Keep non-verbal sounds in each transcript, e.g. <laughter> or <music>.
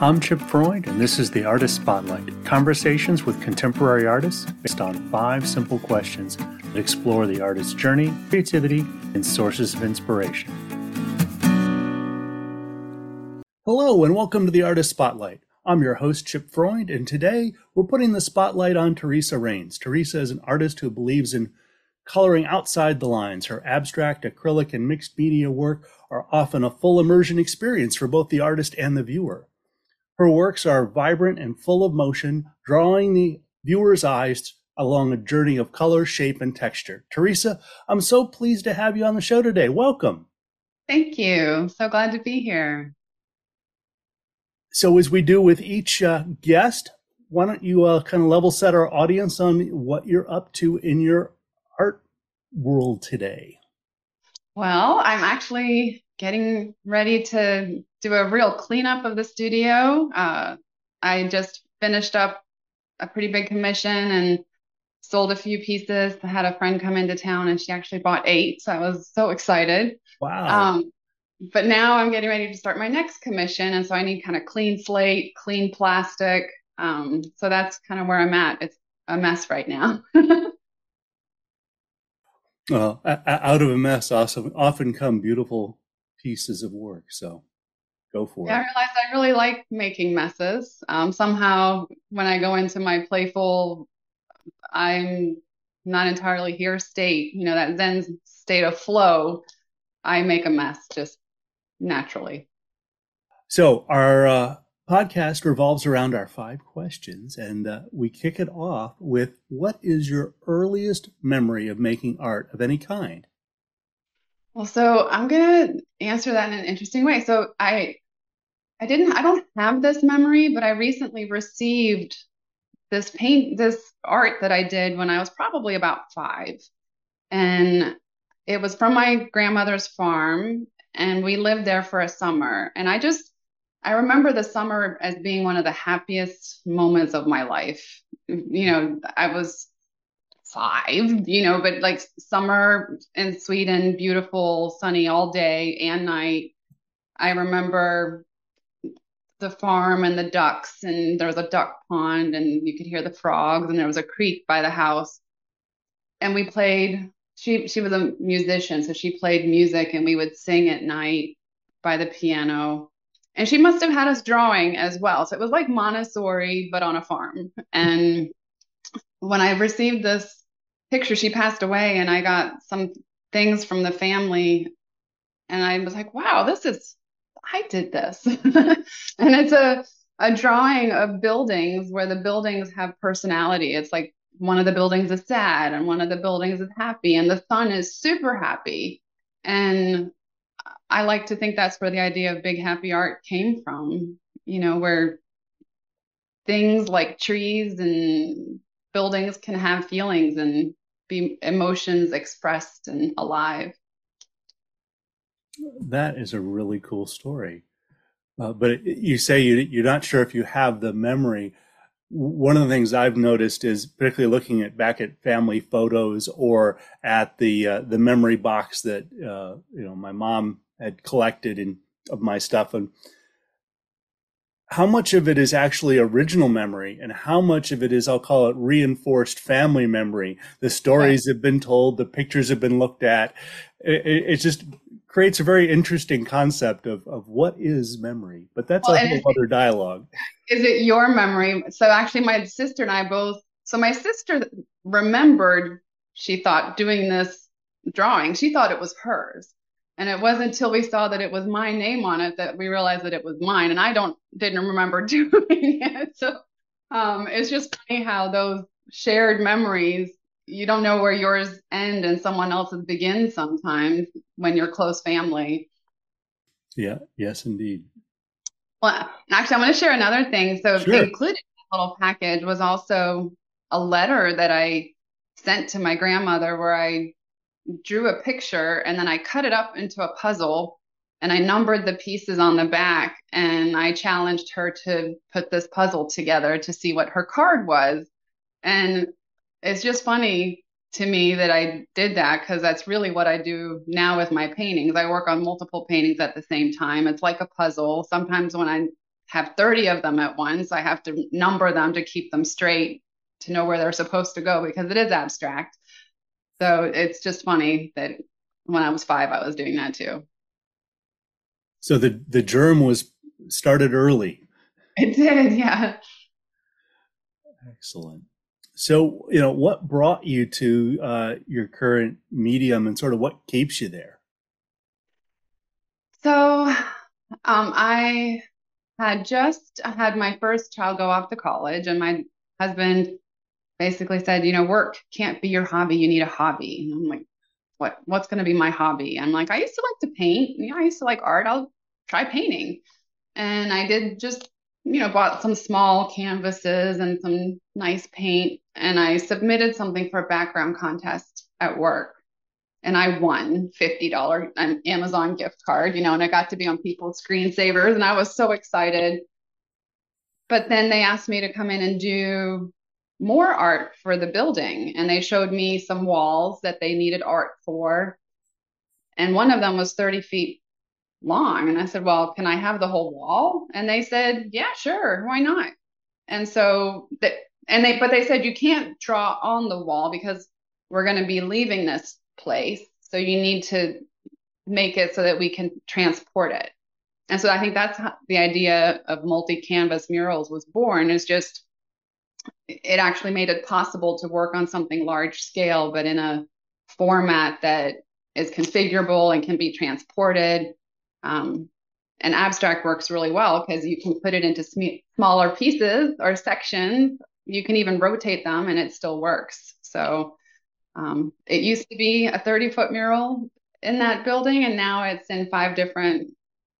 I'm Chip Freund, and this is the Artist Spotlight conversations with contemporary artists based on five simple questions that explore the artist's journey, creativity, and sources of inspiration. Hello, and welcome to the Artist Spotlight. I'm your host, Chip Freund, and today we're putting the spotlight on Theresa Raines. Theresa is an artist who believes in coloring outside the lines. Her abstract, acrylic, and mixed media work are often a full immersion experience for both the artist and the viewer. Her works are vibrant and full of motion, drawing the viewer's eyes along a journey of color, shape, and texture. Theresa, I'm so pleased to have you on the show today. Welcome. Thank you. So glad to be here. So, as we do with each uh, guest, why don't you uh, kind of level set our audience on what you're up to in your art world today? Well, I'm actually getting ready to do a real cleanup of the studio. Uh, I just finished up a pretty big commission and sold a few pieces. I had a friend come into town and she actually bought eight. So I was so excited. Wow. Um, but now I'm getting ready to start my next commission. And so I need kind of clean slate, clean plastic. Um, so that's kind of where I'm at. It's a mess right now. <laughs> well, out of a mess also often come beautiful pieces of work. So go for yeah, it. I realized I really like making messes. Um, somehow, when I go into my playful, I'm not entirely here state, you know, that Zen state of flow, I make a mess just naturally. So, our uh, podcast revolves around our five questions, and uh, we kick it off with What is your earliest memory of making art of any kind? Well, so I'm gonna answer that in an interesting way. So I I didn't I don't have this memory, but I recently received this paint this art that I did when I was probably about five. And it was from my grandmother's farm and we lived there for a summer. And I just I remember the summer as being one of the happiest moments of my life. You know, I was five, you know, but like summer in Sweden, beautiful, sunny all day and night. I remember the farm and the ducks, and there was a duck pond, and you could hear the frogs, and there was a creek by the house. And we played. She she was a musician, so she played music, and we would sing at night by the piano. And she must have had us drawing as well. So it was like Montessori, but on a farm. And when I received this picture, she passed away, and I got some things from the family, and I was like, wow, this is, I did this. <laughs> and it's a, a drawing of buildings where the buildings have personality. It's like one of the buildings is sad and one of the buildings is happy, and the sun is super happy. And I like to think that's where the idea of big happy art came from, you know, where things like trees and buildings can have feelings and be emotions expressed and alive. That is a really cool story. Uh, but you say you, you're not sure if you have the memory. One of the things I've noticed is particularly looking at back at family photos or at the uh, the memory box that uh, you know my mom had collected in of my stuff and how much of it is actually original memory and how much of it is i'll call it reinforced family memory? The stories right. have been told the pictures have been looked at. It, it, just creates a very interesting concept of, of what is memory but that's well, a whole other dialogue. is it your memory? So actually my sister and i both so my sister remembered she thought doing this drawing. She thought it was hers and it wasn't until we saw that it was my name on it that we realized that it was mine. And I don't didn't remember <laughs> doing it. So um, it's just funny how those shared memories, you don't know where yours end and someone else's begin sometimes when you're close family. Yeah, yes, indeed. Well, actually, I'm going to share another thing. So sure. included in that little package was also a letter that I sent to my grandmother where I drew a picture and then I cut it up into a puzzle and I numbered the pieces on the back and I challenged her to put this puzzle together to see what her card was. And it's just funny to me that I did that because that's really what I do now with my paintings. I work on multiple paintings at the same time. It's like a puzzle. Sometimes when I have 30 of them at once. I have to number them to keep them straight to know where they're supposed to go because it is abstract. So it's just funny that when I was five, I was doing that too. So the the germ was started early. It did, yeah. Excellent. So you know what brought you to uh, your current medium, and sort of what keeps you there. So um, I had just had my first child go off to college, and my husband basically said, you know, work can't be your hobby. You need a hobby. And I'm like, what? What's going to be my hobby? I'm like, I used to like to paint. You know, I used to like art. I'll try painting. And I did just, you know, bought some small canvases and some nice paint, and I submitted something for a background contest at work and I won $50 an Amazon gift card, you know, and I got to be on people's screensavers and I was so excited. But then they asked me to come in and do more art for the building and they showed me some walls that they needed art for. And one of them was 30 feet long. And I said, Well, can I have the whole wall? And they said, Yeah, sure. Why not? And so that, and they, but they said, You can't draw on the wall because we're going to be leaving this place. So you need to make it so that we can transport it. And so I think that's how the idea of multi-canvas murals was born is just it actually made it possible to work on something large scale, but in a format that is configurable and can be transported. Um, and abstract works really well because you can put it into sm- smaller pieces or sections. You can even rotate them and it still works. So um, it used to be a 30 foot mural in that building, and now it's in five different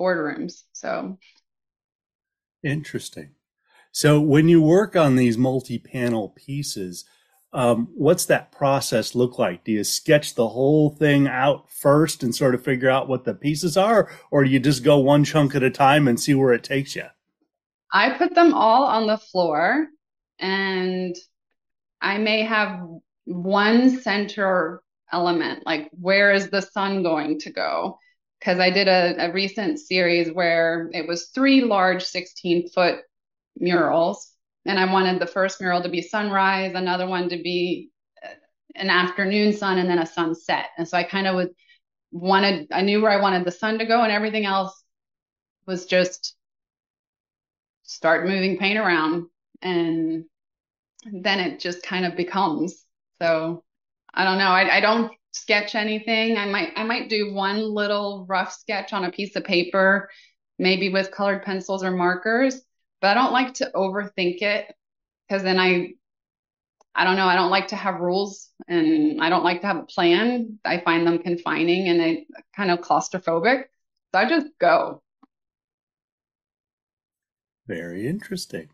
boardrooms. So interesting. So when you work on these multi panel pieces, um, what's that process look like? Do you sketch the whole thing out first and sort of figure out what the pieces are, or do you just go one chunk at a time and see where it takes you? I put them all on the floor and I may have one center element, like where is the sun going to go? Because I did a, a recent series where it was three large 16 foot murals. And I wanted the first mural to be sunrise, another one to be uh, an afternoon sun, and then a sunset. And so I kind of would wanted, I knew where I wanted the sun to go, and everything else was just start moving paint around. And then it just kind of becomes so I don't know. I, I don't sketch anything. I might I might do one little rough sketch on a piece of paper, maybe with colored pencils or markers, but I don't like to overthink it because then I I don't know, I don't like to have rules and I don't like to have a plan. I find them confining and it kind of claustrophobic. So I just go. Very interesting.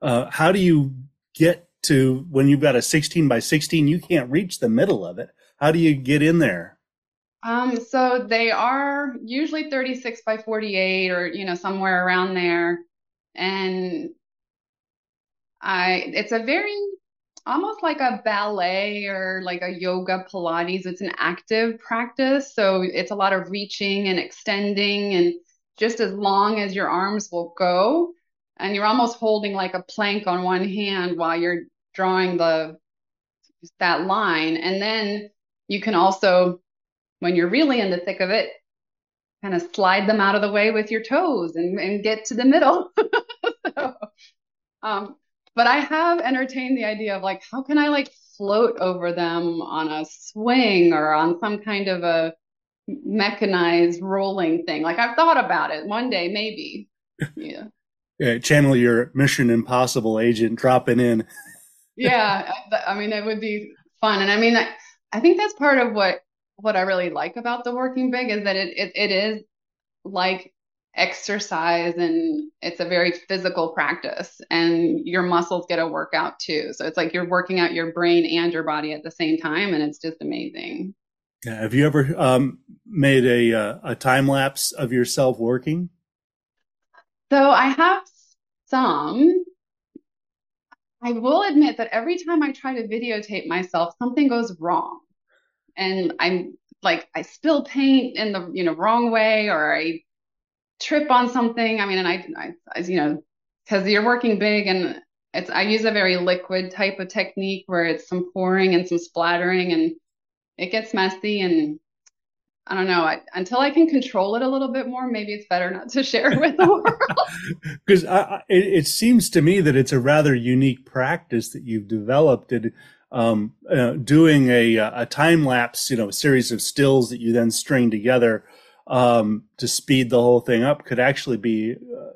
Uh, how do you get to when you've got a 16 by 16, you can't reach the middle of it. How do you get in there? Um, so they are usually 36 by 48 or, you know, somewhere around there. And I, it's a very, almost like a ballet or like a yoga Pilates. It's an active practice. So it's a lot of reaching and extending and just as long as your arms will go and you're almost holding like a plank on one hand while you're drawing the that line and then you can also when you're really in the thick of it kind of slide them out of the way with your toes and, and get to the middle. <laughs> So, um, but i have entertained the idea of like how can i like float over them on a swing or on some kind of a mechanized rolling thing? Like i've thought about it. One day maybe. <laughs> Yeah. Uh, channel your Mission Impossible agent dropping in. yeah, I mean, it would be fun, and I mean, I, I think that's part of what what I really like about the working big is that it it, it is like exercise and it's a very physical practice and your muscles get a workout too so it's like you're working out your brain and your body at the same time and it's just amazing yeah, have you ever um, made a uh, a time lapse of yourself working so I have some. I will admit that every time I try to videotape myself, something goes wrong. And I'm like, I spill paint in the, you know, wrong way, or I trip on something, I mean, and I, I, you know, because you're working big and it's I use a very liquid type of technique where it's some pouring and some splattering and it gets messy and I don't know. I, until I can control it a little bit more, maybe it's better not to share with the world. <laughs> Because it, it, seems to me that it's a rather unique practice that you've developed. It, um, uh, doing a, a time lapse, you know, a series of stills that you then string together um, to speed the whole thing up could actually be uh,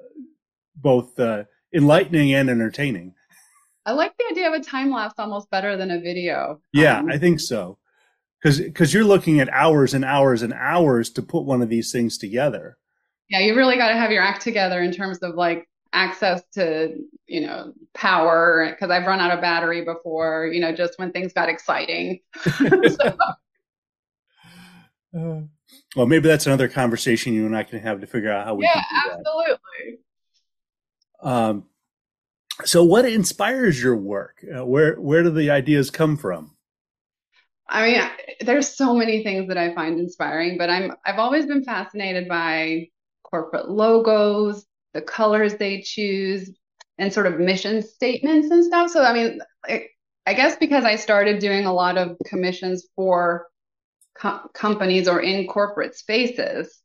both uh, enlightening and entertaining. I like the idea of a time lapse almost better than a video. Yeah, um, I think so. Because because you're looking at hours and hours and hours to put one of these things together. Yeah, you really got to have your act together in terms of like access to you know power because I've run out of battery before. You know, just when things got exciting. <laughs> <laughs> so. uh, well, maybe that's another conversation you and I can have to figure out how we. Yeah, absolutely. Um, so, what inspires your work? Uh, where where do the ideas come from? I mean, there's so many things that I find inspiring, but I'm I've always been fascinated by corporate logos, the colors they choose, and sort of mission statements and stuff. So, I mean, I, I guess because I started doing a lot of commissions for co- companies or in corporate spaces,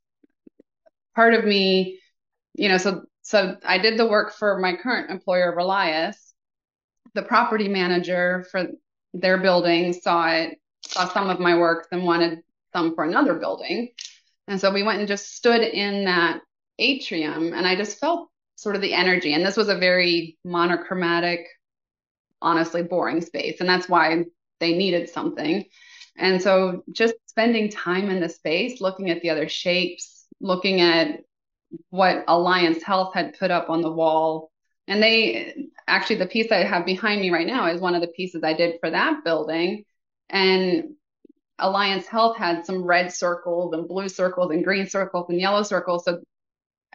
part of me, you know, so so I did the work for my current employer, Relias. The property manager for their building saw it, saw some of my work, and wanted some for another building. And so we went and just stood in that atrium, and I just felt sort of the energy. And this was a very monochromatic, honestly boring space. And that's why they needed something. And so just spending time in the space, looking at the other shapes, looking at what Alliance Health had put up on the wall. And they actually, the piece I have behind me right now is one of the pieces I did for that building. And Alliance Health had some red circles and blue circles and green circles and yellow circles. So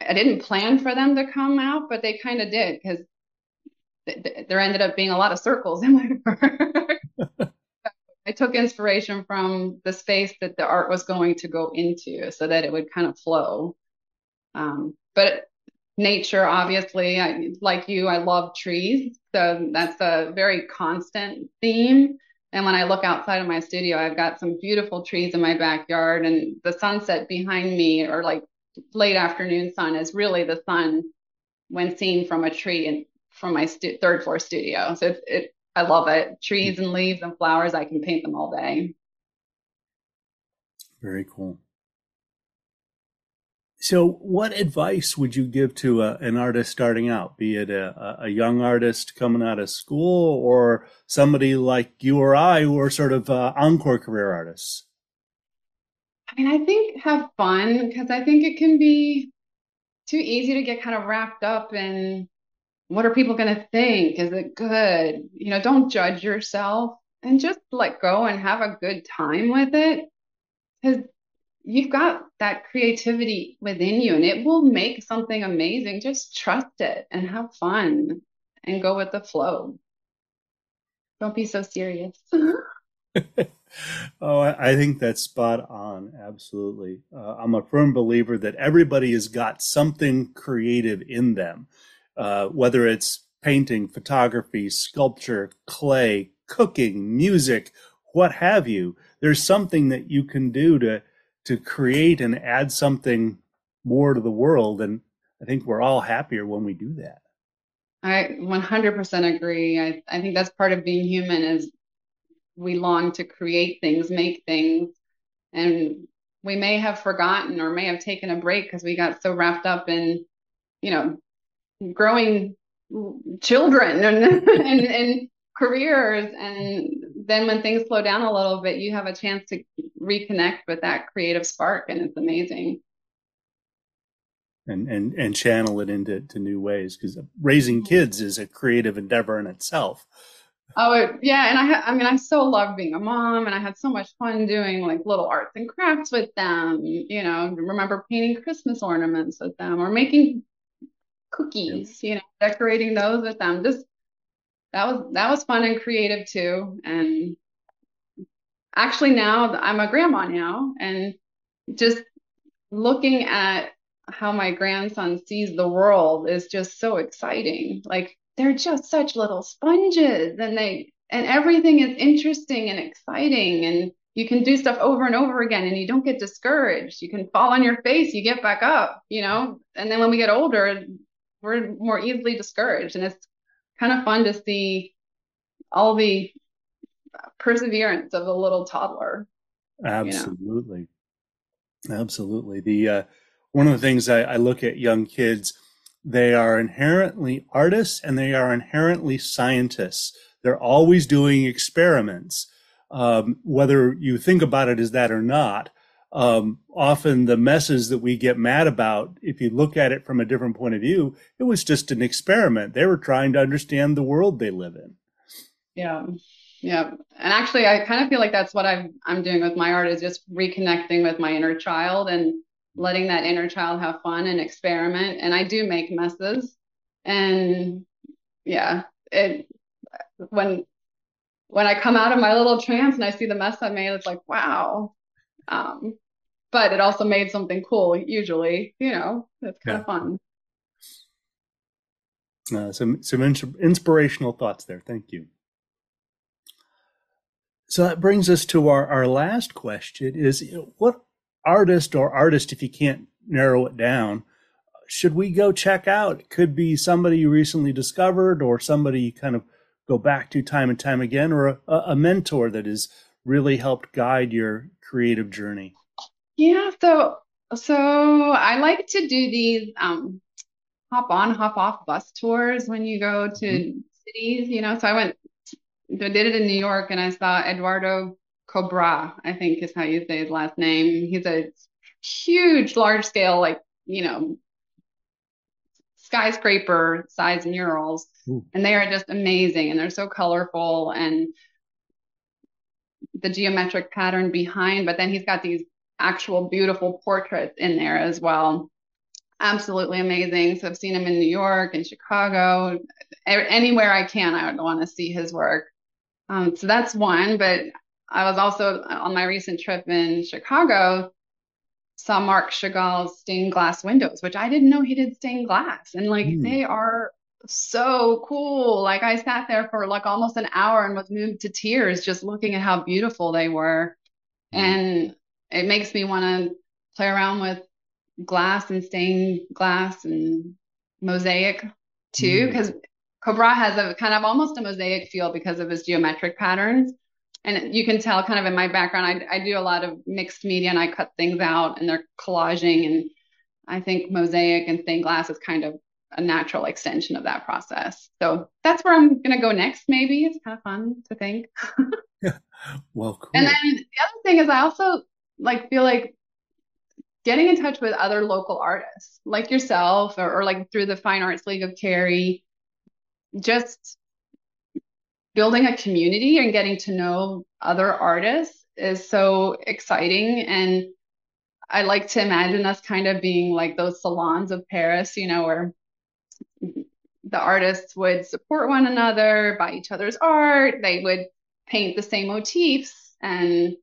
I didn't plan for them to come out, but they kind of did because th- th- there ended up being a lot of circles in my. <laughs> I took inspiration from the space that the art was going to go into so that it would kind of flow. Um, but nature, obviously, I, like you, I love trees. So that's a very constant theme. And when I look outside of my studio, I've got some beautiful trees in my backyard, and the sunset behind me, or like late afternoon sun, is really the sun when seen from a tree and from my stu- third floor studio. So it, it, I love it. Trees and leaves and flowers, I can paint them all day. Very cool. So, what advice would you give to a, an artist starting out, be it a, a, young artist coming out of school or somebody like you or I who are sort of uh, encore career artists? I mean, I think have fun because I think it can be too easy to get kind of wrapped up in what are people going to think? Is it good? You know, don't judge yourself and just let go and have a good time with it. Because you've got that creativity within you and it will make something amazing. Just trust it and have fun and go with the flow. Don't be so serious. <laughs> oh, I think that's spot on. Absolutely. Uh, I'm a firm believer that everybody has got something creative in them, uh, whether it's painting, photography, sculpture, clay, cooking, music, what have you. There's something that you can do to to create and add something more to the world. And I think we're all happier when we do that. I 100% agree. I, I think that's part of being human is we long to create things, make things, and we may have forgotten or may have taken a break because we got so wrapped up in, you know, growing children and, <laughs> and, and careers. And then when things slow down a little bit you have a chance to reconnect with that creative spark and it's amazing. And and and channel it into to new ways because raising kids is a creative endeavor in itself oh it, yeah and i ha- i mean i so love being a mom and i had so much fun doing like little arts and crafts with them you know remember painting christmas ornaments with them or making cookies you know decorating those with them just that was that was fun and creative too. And actually now I'm a grandma now and just looking at how my grandson sees the world is just so exciting. Like they're just such little sponges and they and everything is interesting and exciting and you can do stuff over and over again and you don't get discouraged. You can fall on your face, you get back up, you know? And then when we get older, we're more easily discouraged. And it's kind of fun to see all the perseverance of a little toddler. Absolutely. You know? Absolutely. The uh, one of the things I, I look at young kids, they are inherently artists and they are inherently scientists. They're always doing experiments um, whether you think about it as that or not. Um, often the messes that we get mad about, if you look at it from a different point of view, it was just an experiment. They were trying to understand the world they live in. Yeah. Yeah. And actually, I kind of feel like that's what I'm, I'm doing with my art is just reconnecting with my inner child and letting that inner child have fun and experiment. And I do make messes. And yeah, it, when when I come out of my little trance and I see the mess I made, it's like, wow. Um, but it also made something cool, usually, you know, it's kind yeah. of fun. Uh, some some inspirational thoughts there. Thank you. So that brings us to our, our last question is you know, what artist or artist, if you can't narrow it down, should we go check out? It could be somebody you recently discovered or somebody you kind of go back to time and time again, or a, a mentor that has really helped guide your creative journey? Yeah, so so I like to do these um, hop on, hop off bus tours when you go to mm-hmm. cities. You know, so I went, I did it in New York, and I saw Eduardo Kobra, I think is how you say his last name. He's a huge, large scale, like you know, skyscraper size murals Ooh. and they are just amazing and they're so colorful and the geometric pattern behind but then he's got these actual beautiful portraits in there as well absolutely amazing so i've seen him in new york and chicago anywhere i can i would want to see his work um, so that's one but i was also on my recent trip in chicago saw Marc Chagall's stained glass windows, which I didn't know he did stained glass. And like mm. they are so cool. Like I sat there for like almost an hour and was moved to tears just looking at how beautiful they were. Mm. And it makes me want to play around with glass and stained glass and mosaic too, because mm. Kobra has a kind of almost a mosaic feel because of his geometric patterns and you can tell kind of in my background, I, I do a lot of mixed media and I cut things out and they're collaging. And I think mosaic and stained glass is kind of a natural extension of that process. So that's where I'm going to go next. Maybe it's kind of fun to think. yeah. <laughs> Well, cool. And then the other thing is I also like feel like getting in touch with other local artists like yourself or, or like through the Fine Arts League of Cary, just building a community and getting to know other artists is so exciting. And I like to imagine us kind of being like those salons of Paris, you know, where the artists would support one another, buy each other's art, they would paint the same motifs. And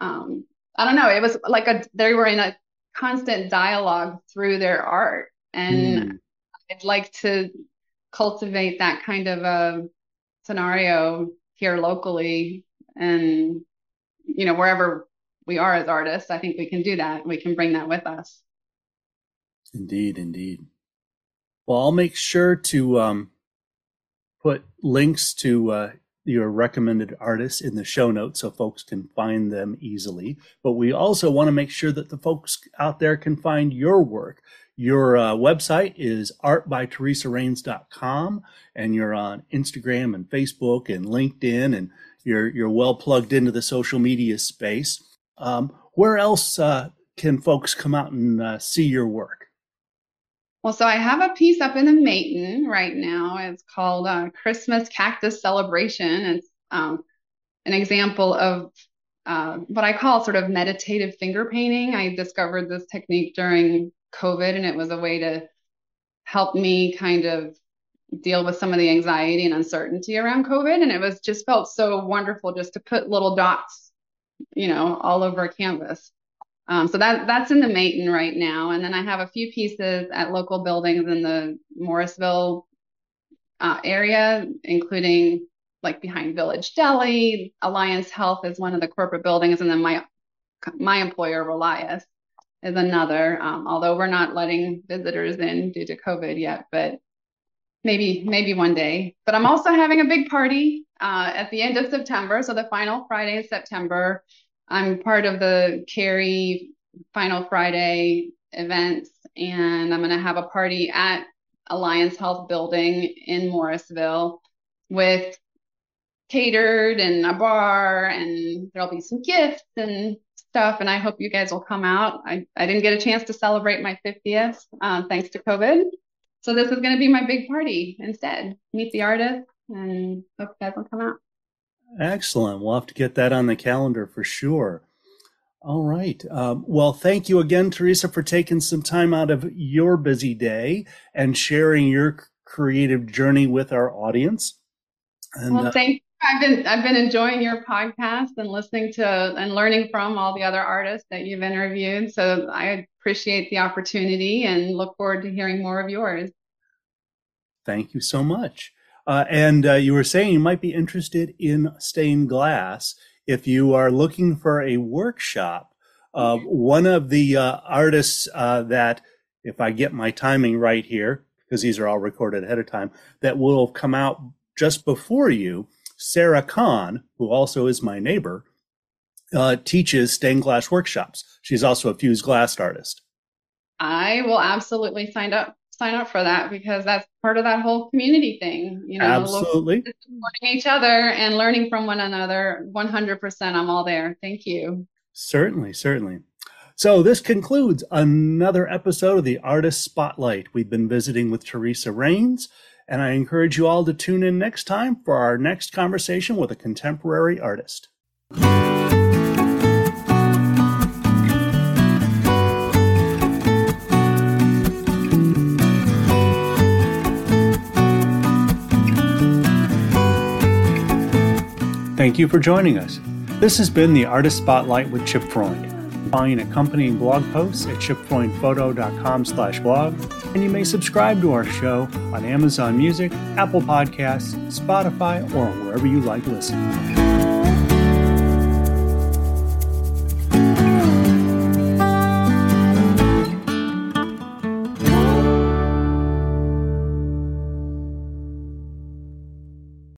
um, I don't know, it was like a they were in a constant dialogue through their art. And mm. I'd like to cultivate that kind of a scenario here locally and you know wherever we are as artists i think we can do that. We can bring that with us. Indeed indeed. Well i'll make sure to um, put links to uh, your recommended artists in the show notes so folks can find them easily. But we also want to make sure that the folks out there can find your work your uh, website is artbytheresaraines.com, and you're on Instagram and Facebook and LinkedIn, and you're you're well plugged into the social media space. Um, where else uh, can folks come out and uh, see your work? Well, so I have a piece up in the Mayton right now. It's called uh, Christmas Cactus Celebration. It's um, an example of uh, what I call sort of meditative finger painting. I discovered this technique during COVID, and it was a way to help me kind of deal with some of the anxiety and uncertainty around COVID. And it was just felt so wonderful just to put little dots, you know, all over a canvas. Um, so that that's in the Mayton right now, and then I have a few pieces at local buildings in the Morrisville uh, area, including like behind Village Deli. Alliance Health is one of the corporate buildings, and then my my employer Relias is another. Um, although we're not letting visitors in due to COVID yet, but maybe maybe one day. But I'm also having a big party uh, at the end of September, so the final Friday of September. I'm part of the Cary Final Friday events, and I'm going to have a party at Alliance Health Building in Morrisville with catered and a bar, and there'll be some gifts and stuff. And I hope you guys will come out. I, I didn't get a chance to celebrate my 50th uh, thanks to COVID. So this is going to be my big party instead. Meet the artist and hope you guys will come out. Excellent. We'll have to get that on the calendar for sure. All right. Um, well, thank you again, Theresa, for taking some time out of your busy day and sharing your creative journey with our audience. And, well, uh, thank you. I've been I've been enjoying your podcast and listening to and learning from all the other artists that you've interviewed. So I appreciate the opportunity and look forward to hearing more of yours. Thank you so much. Uh, and uh, you were saying you might be interested in stained glass if you are looking for a workshop. Uh, one of the uh, artists uh, that, if I get my timing right here, because these are all recorded ahead of time, that will come out just before you, Sarah Kahn, who also is my neighbor, uh, teaches stained glass workshops. She's also a fused glass artist. I will absolutely sign up sign up for that because that's part of that whole community thing. You know, absolutely supporting each other and learning from one another. One hundred percent, I'm all there. Thank you. Certainly, certainly. So this concludes another episode of the Artist Spotlight. We've been visiting with Theresa Raines, and I encourage you all to tune in next time for our next conversation with a contemporary artist. Thank you for joining us. This has been the Artist Spotlight with Chip Freund. Find accompanying blog posts at chipfreundphoto.com slash blog, and you may subscribe to our show on Amazon Music, Apple Podcasts, Spotify, or wherever you like listening.